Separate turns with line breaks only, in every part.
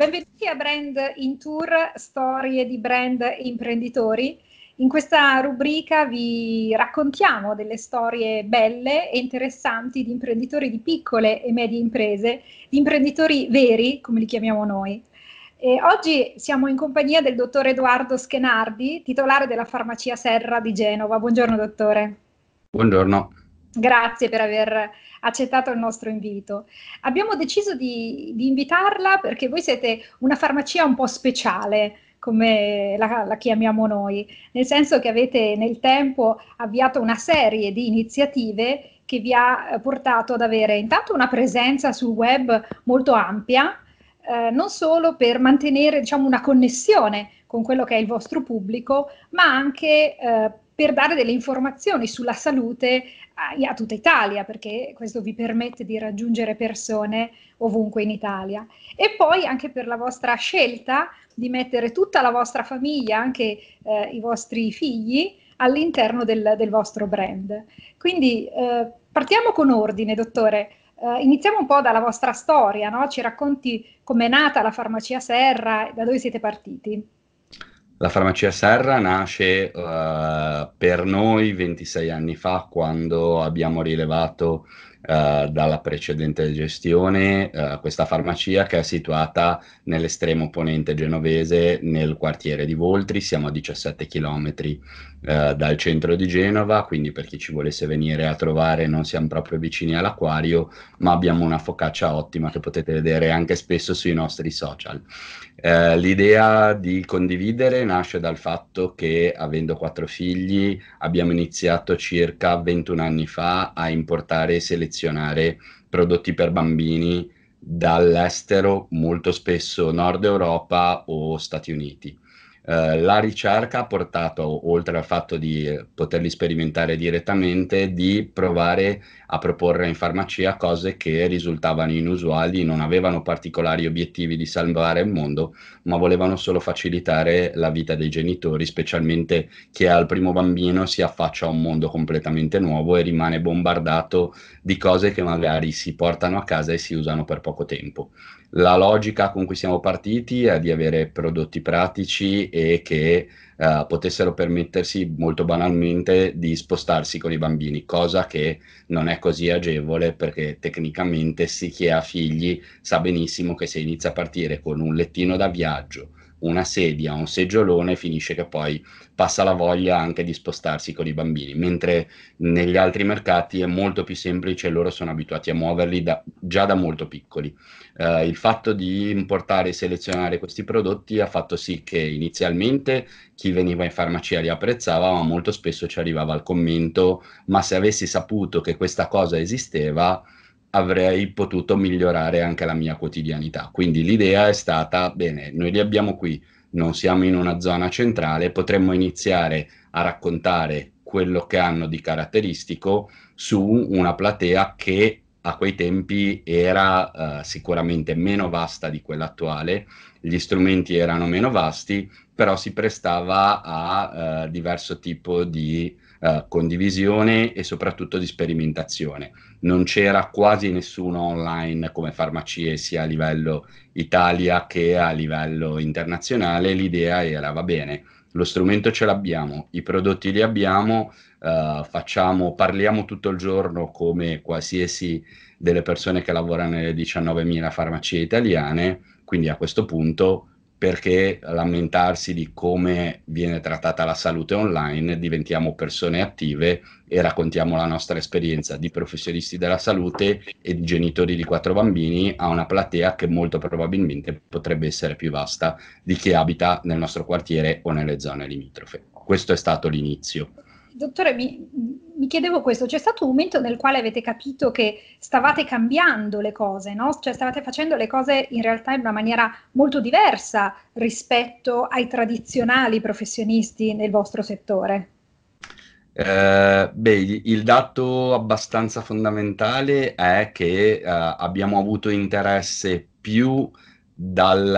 Benvenuti a Brand in Tour, storie di brand e imprenditori. In questa rubrica vi raccontiamo delle storie belle e interessanti di imprenditori di piccole e medie imprese, di imprenditori veri, come li chiamiamo noi. E oggi siamo in compagnia del dottor Edoardo Schenardi, titolare della farmacia Serra di Genova. Buongiorno dottore.
Buongiorno.
Grazie per aver accettato il nostro invito. Abbiamo deciso di, di invitarla perché voi siete una farmacia un po' speciale, come la, la, chiamiamo noi, nel senso che avete nel tempo avviato una serie di iniziative che vi ha eh, portato ad avere intanto una presenza sul web molto ampia, eh, non solo per mantenere diciamo, una connessione con quello che è il vostro pubblico, ma anche eh, per dare delle informazioni sulla salute a, a, tutta Italia, perché questo vi permette di raggiungere persone ovunque in Italia. E poi anche per la vostra scelta di mettere tutta la vostra famiglia, anche eh, i vostri figli, all'interno del, del vostro brand. Quindi eh, partiamo con ordine, dottore. Uh, iniziamo un po' dalla vostra storia, no? ci racconti com'è nata la farmacia Serra e da dove siete partiti.
La farmacia Serra nasce uh, per noi 26 anni fa quando abbiamo rilevato dalla precedente gestione uh, questa farmacia che è situata nell'estremo ponente genovese nel quartiere di Voltri, siamo a 17 km dal centro di Genova, quindi per chi ci volesse venire a trovare non siamo proprio vicini all'acquario, ma abbiamo una focaccia ottima che potete vedere anche spesso sui nostri social. Eh, l'idea di condividere nasce dal fatto che, avendo quattro figli, abbiamo iniziato circa 21 anni fa a importare selezionare prodotti per bambini dall'estero, molto spesso Nord Europa o Stati Uniti. Eh, la ricerca ha portato, oltre al fatto di poterli sperimentare direttamente, di provare a proporre in farmacia cose che risultavano inusuali, non avevano particolari obiettivi di salvare il mondo, ma volevano solo facilitare la vita dei genitori, specialmente chi al primo bambino si affaccia a un mondo completamente nuovo e rimane bombardato di cose che magari si portano a casa e si usano per poco tempo. La logica con cui siamo partiti è di avere prodotti pratici e che eh, potessero permettersi molto banalmente di spostarsi con i bambini, cosa che non è così agevole perché tecnicamente sì, chi ha figli sa benissimo che se inizia a partire con un lettino da viaggio, una sedia, un seggiolone, finisce che poi passa la voglia anche di spostarsi con i bambini, mentre negli altri mercati è molto più semplice e loro sono abituati a muoverli da, già da molto piccoli. Uh, il fatto di importare e selezionare questi prodotti ha fatto sì che inizialmente chi veniva in farmacia li apprezzava, ma molto spesso ci arrivava il commento, ma se avessi saputo che questa cosa esisteva, avrei potuto migliorare anche la mia quotidianità. Quindi l'idea è stata, bene, noi li abbiamo qui, non siamo in una zona centrale, potremmo iniziare a raccontare quello che hanno di caratteristico su una platea che a quei tempi era uh, sicuramente meno vasta di quella attuale, gli strumenti erano meno vasti, però si prestava a uh, diverso tipo di uh, condivisione e soprattutto di sperimentazione. Non c'era quasi nessuno online come farmacie sia a livello Italia che a livello internazionale, l'idea era va bene, lo strumento ce l'abbiamo, i prodotti li abbiamo, uh, facciamo, parliamo tutto il giorno come qualsiasi delle persone che lavorano nelle 19.000 farmacie italiane, quindi a questo punto perché lamentarsi di come viene trattata la salute online, diventiamo persone attive e raccontiamo la nostra esperienza di professionisti della salute e di genitori di quattro bambini a una platea che molto probabilmente potrebbe essere più vasta di chi abita nel nostro quartiere o nelle zone limitrofe. Questo è stato l'inizio.
Dottore, mi, mi, chiedevo questo, c'è stato un momento nel quale avete capito che stavate cambiando le cose, no? Cioè stavate facendo le cose in realtà in una maniera molto diversa rispetto ai tradizionali professionisti nel vostro settore?
Eh, beh, il dato abbastanza fondamentale è che eh, abbiamo avuto interesse più dal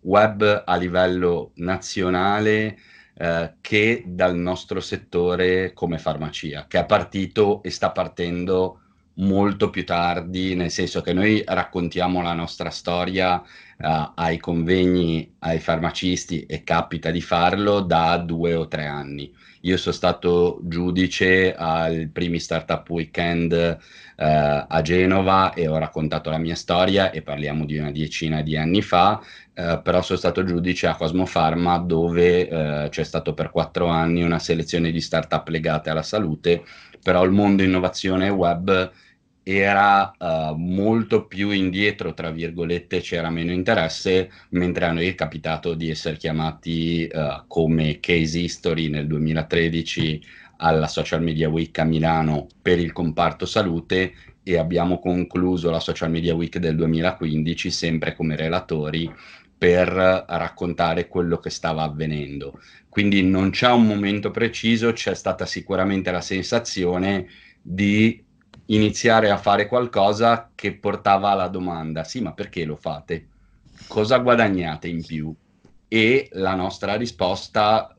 web a livello nazionale eh, che dal nostro settore come farmacia, che è partito e sta partendo molto più tardi, nel senso che noi raccontiamo la nostra storia uh, ai convegni, ai farmacisti e capita di farlo da due o tre anni. Io sono stato giudice al primi startup weekend uh, a Genova e ho raccontato la mia storia e parliamo di una decina di anni fa, uh, però sono stato giudice a Cosmo Pharma dove c'è stato per quattro anni una selezione di startup legate alla salute però il mondo innovazione web era uh, molto più indietro, tra virgolette, c'era meno interesse, mentre a noi è capitato di essere chiamati uh, come case history nel 2013 alla Social Media Week a Milano per il comparto salute e abbiamo concluso la Social Media Week del 2015 sempre come relatori per raccontare quello che stava avvenendo. Quindi non c'è un momento preciso, c'è stata sicuramente la sensazione di iniziare a fare qualcosa che portava alla domanda, sì, ma perché lo fate? Cosa guadagnate in più? E la nostra risposta,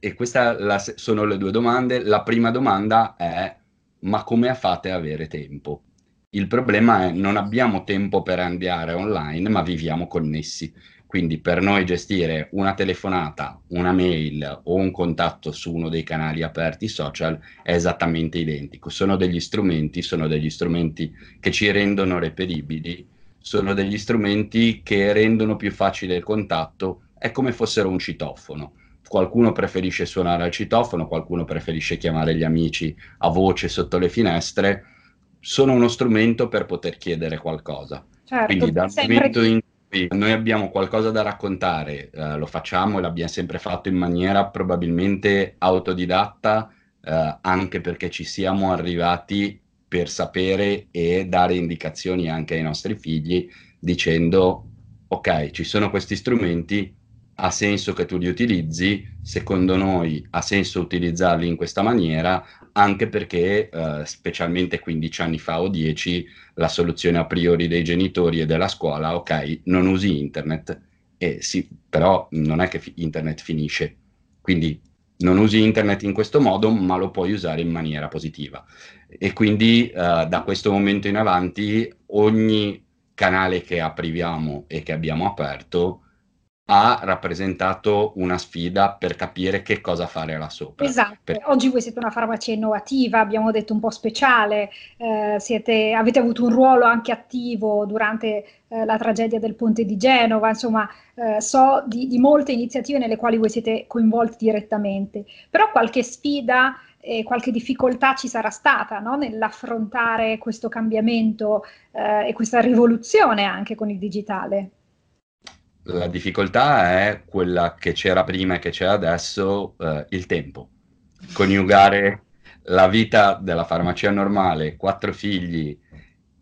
e queste sono le due domande, la prima domanda è, ma come fate a avere tempo? Il problema è non abbiamo tempo per andare online, ma viviamo connessi. Quindi per noi gestire una telefonata, una mail o un contatto su uno dei canali aperti social è esattamente identico. Sono degli strumenti, sono degli strumenti che ci rendono reperibili, sono degli strumenti che rendono più facile il contatto, è come fossero un citofono. Qualcuno preferisce suonare al citofono, qualcuno preferisce chiamare gli amici a voce sotto le finestre, sono uno strumento per poter chiedere qualcosa. Certo, Quindi dal momento in noi abbiamo qualcosa da raccontare, eh, lo facciamo e l'abbiamo sempre fatto in maniera probabilmente autodidatta, eh, anche perché ci siamo arrivati per sapere e dare indicazioni anche ai nostri figli dicendo ok, ci sono questi strumenti, ha senso che tu li utilizzi, secondo noi ha senso utilizzarli in questa maniera, anche perché eh, specialmente 15 anni fa o 10 la soluzione a priori dei genitori e della scuola, ok, non usi internet, eh, sì, però non è che fi- internet finisce, quindi non usi internet in questo modo, ma lo puoi usare in maniera positiva. E quindi eh, da questo momento in avanti ogni canale che apriamo e che abbiamo aperto ha rappresentato una sfida per capire che cosa fare là sopra.
Esatto, per... oggi voi siete una farmacia innovativa, abbiamo detto un po' speciale, eh, siete, avete avuto un ruolo anche attivo durante eh, la tragedia del ponte di Genova, insomma eh, so di, di, molte iniziative nelle quali voi siete coinvolti direttamente, però qualche sfida e qualche difficoltà ci sarà stata no? nell'affrontare questo cambiamento eh, e questa rivoluzione anche con il digitale.
La difficoltà è quella che c'era prima e che c'è adesso, eh, il tempo. Coniugare la vita della farmacia normale, quattro figli,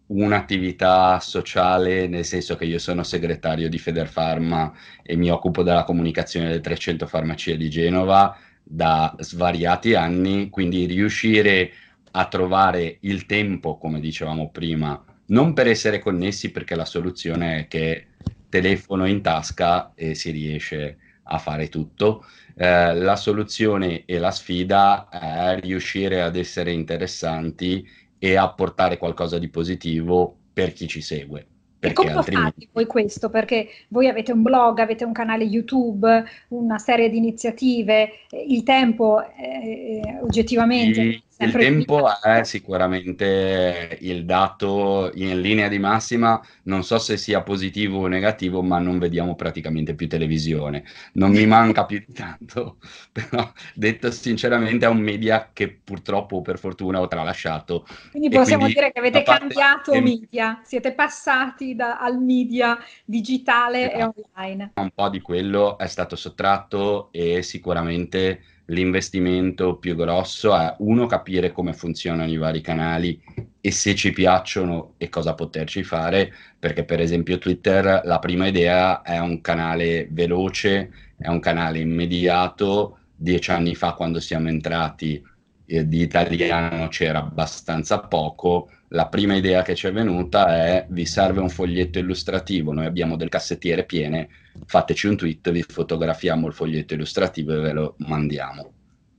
un'attività sociale, nel senso che io sono segretario di Federfarma e mi occupo della comunicazione delle 300 farmacie di Genova da svariati anni, quindi riuscire a trovare il tempo, come dicevamo prima, non per essere connessi, perché la soluzione è che telefono in tasca e si riesce a fare tutto. Eh, la soluzione e la sfida è riuscire ad essere interessanti e a portare qualcosa di positivo per chi ci segue.
E come altrimenti... fate voi questo? Perché voi avete un blog, avete un canale YouTube, una serie di iniziative, il tempo eh, oggettivamente...
Il, il tempo è sicuramente il dato in linea di massima, non so se sia positivo o negativo, ma non vediamo praticamente più televisione. Non mi manca più di tanto, però detto sinceramente è un media che purtroppo per fortuna ho tralasciato.
Quindi possiamo quindi, dire che avete cambiato parte... media, siete passati da, al media digitale esatto. e online.
Un po' di quello è stato sottratto e sicuramente l'investimento più grosso è uno capire come funzionano i vari canali e se ci piacciono e cosa poterci fare, perché per esempio Twitter la prima idea è un canale veloce, è un canale immediato, dieci anni fa quando siamo entrati eh, di italiano c'era abbastanza poco, la prima idea che ci è venuta è vi serve un foglietto illustrativo, noi abbiamo delle cassettiere piene, fateci un tweet, vi fotografiamo il foglietto illustrativo e ve lo mandiamo.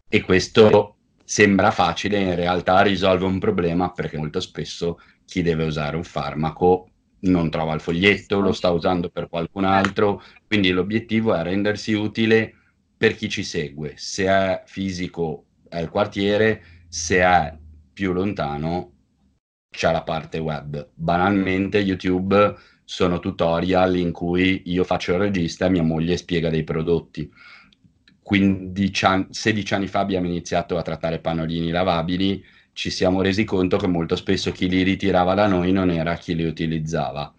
E questo sembra facile, in realtà risolve un problema perché molto spesso chi deve usare un farmaco non trova il foglietto, lo sta usando per qualcun altro, quindi l'obiettivo è rendersi utile per chi ci segue, se è fisico il quartiere, se è più lontano c'è la parte web. Banalmente YouTube sono tutorial in cui io faccio il regista e mia moglie spiega dei prodotti. 15 anni, 16 anni fa abbiamo iniziato a trattare pannolini lavabili, ci siamo resi conto che molto spesso chi li ritirava da noi non era chi li utilizzava.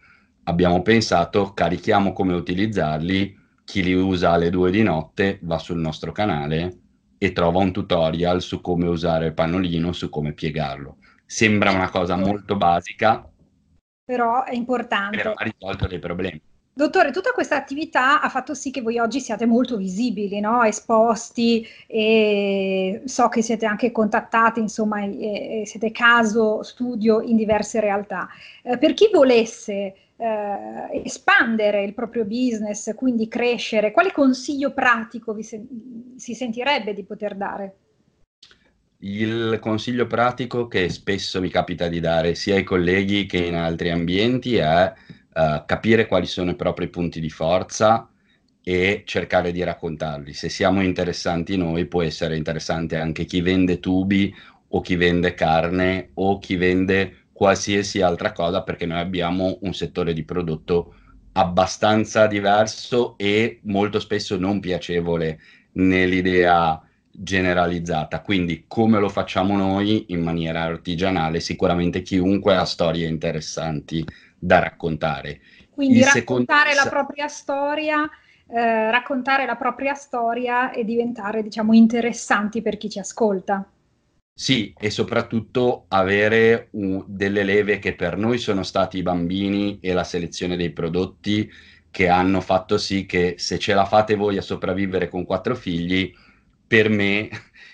Abbiamo pensato, carichiamo come utilizzarli, chi li usa alle 2 di notte va sul nostro canale e trova un tutorial su come usare il pannolino, su come piegarlo. Sembra una cosa molto basica,
però è importante.
Però ha risolto dei problemi.
Dottore, tutta questa attività ha fatto sì che voi oggi siate molto visibili, no? esposti e so che siete anche contattati, insomma, siete caso studio in diverse realtà. Eh, per chi volesse eh, espandere il proprio business, quindi crescere, quale consiglio pratico vi se- si sentirebbe di poter dare?
Il consiglio pratico che spesso mi capita di dare sia ai colleghi che in altri ambienti è uh, capire quali sono i propri punti di forza e cercare di raccontarli. Se siamo interessanti noi, può essere interessante anche chi vende tubi o chi vende carne o chi vende qualsiasi altra cosa perché noi abbiamo un settore di prodotto abbastanza diverso e molto spesso non piacevole nell'idea generalizzata. Quindi come lo facciamo noi in maniera artigianale, sicuramente chiunque ha storie interessanti da raccontare.
Quindi Il raccontare secondo... la propria storia, eh, raccontare la propria storia e diventare, diciamo, interessanti per chi ci ascolta.
Sì, e soprattutto avere un, delle leve che per noi sono stati i bambini e la selezione dei prodotti che hanno fatto sì che se ce la fate voi a sopravvivere con quattro figli, per me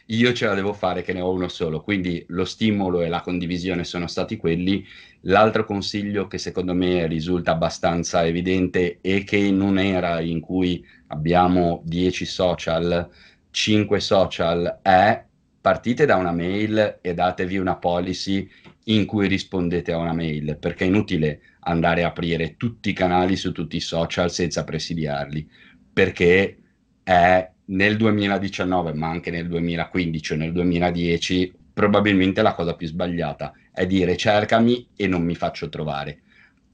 io ce la devo fare che ne ho uno solo, quindi lo stimolo e la condivisione sono stati quelli. L'altro consiglio che secondo me risulta abbastanza evidente è che in un'era in cui abbiamo 10 social, 5 social, è partite da una mail e datevi una policy in cui rispondete a una mail, perché è inutile andare a aprire tutti i canali su tutti i social senza presidiarli, perché è nel 2019, ma anche nel 2015 o nel 2010, probabilmente la cosa più sbagliata è dire cercami e non mi faccio trovare.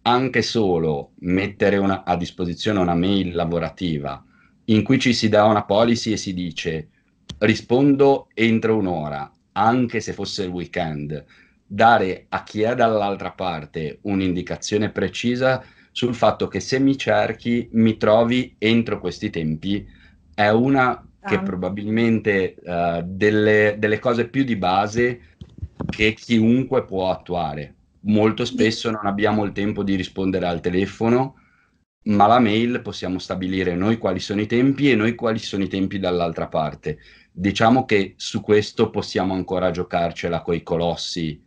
Anche solo mettere una, a disposizione una mail lavorativa in cui ci si dà una policy e si dice rispondo entro un'ora, anche se fosse il weekend, dare a chi è dall'altra parte un'indicazione precisa sul fatto che se mi cerchi mi trovi entro questi tempi è una che probabilmente uh, delle, delle cose più di base che chiunque può attuare. Molto spesso non abbiamo il tempo di rispondere al telefono, ma la mail possiamo stabilire noi quali sono i tempi e noi quali sono i tempi dall'altra parte. Diciamo che su questo possiamo ancora giocarcela coi colossi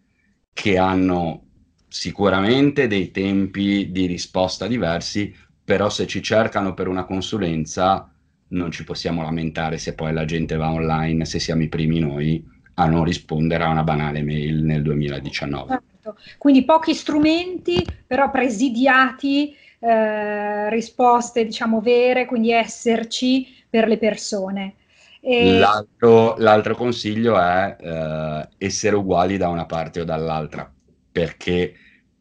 che hanno sicuramente dei tempi di risposta diversi, però se ci cercano per una consulenza non ci possiamo lamentare se poi la gente va online, se siamo i primi noi a non rispondere a una banale mail nel 2019.
Certo. Quindi pochi strumenti, però presidiati, eh, risposte diciamo vere, quindi esserci per le persone.
E... L'altro, l'altro, consiglio è eh, essere uguali da una parte o dall'altra, perché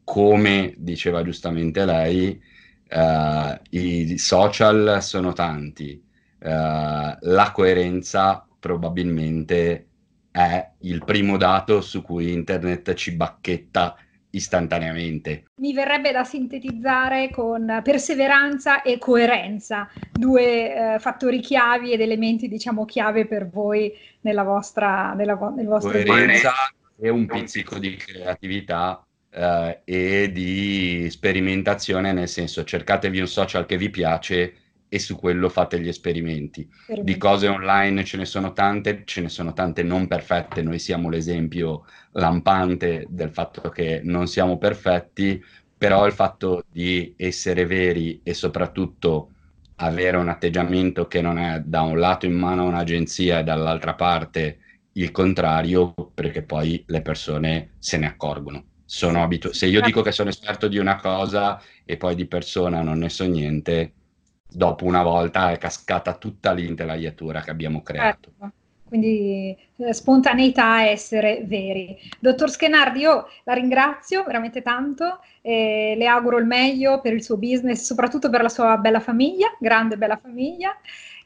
come diceva giustamente lei, eh, i social sono tanti, la coerenza probabilmente è il primo dato su cui internet ci bacchetta istantaneamente.
Mi verrebbe da sintetizzare con perseveranza e coerenza, due eh, fattori chiavi ed elementi, diciamo, chiave per voi nella vostra, nella, nel vostro
Coerenza e un pizzico di creatività eh, e di sperimentazione, nel senso cercatevi un social che vi piace e su quello fate gli esperimenti. Di cose online ce ne sono tante, ce ne sono tante non perfette, noi siamo l'esempio lampante del fatto che non siamo perfetti, però il fatto di essere veri e soprattutto avere un atteggiamento che non è da un lato in mano a un'agenzia e dall'altra parte il contrario perché poi le persone se ne accorgono. Sono abitu- se io dico che sono esperto di una cosa e poi di persona non ne so niente, dopo una volta è cascata tutta l'intelaiatura che abbiamo creato.
Certo. Quindi eh, spontaneità, essere veri. Dottor Schenardi, io la ringrazio veramente tanto, e le auguro il meglio per il suo business, soprattutto per la sua bella famiglia, grande bella famiglia.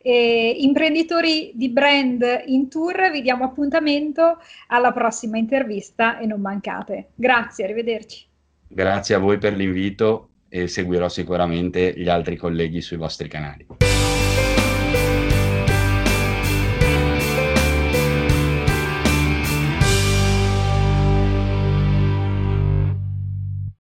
E imprenditori di brand in tour, vi diamo appuntamento alla prossima intervista e non mancate. Grazie, arrivederci.
Grazie a voi per l'invito e seguirò sicuramente gli altri colleghi sui vostri canali.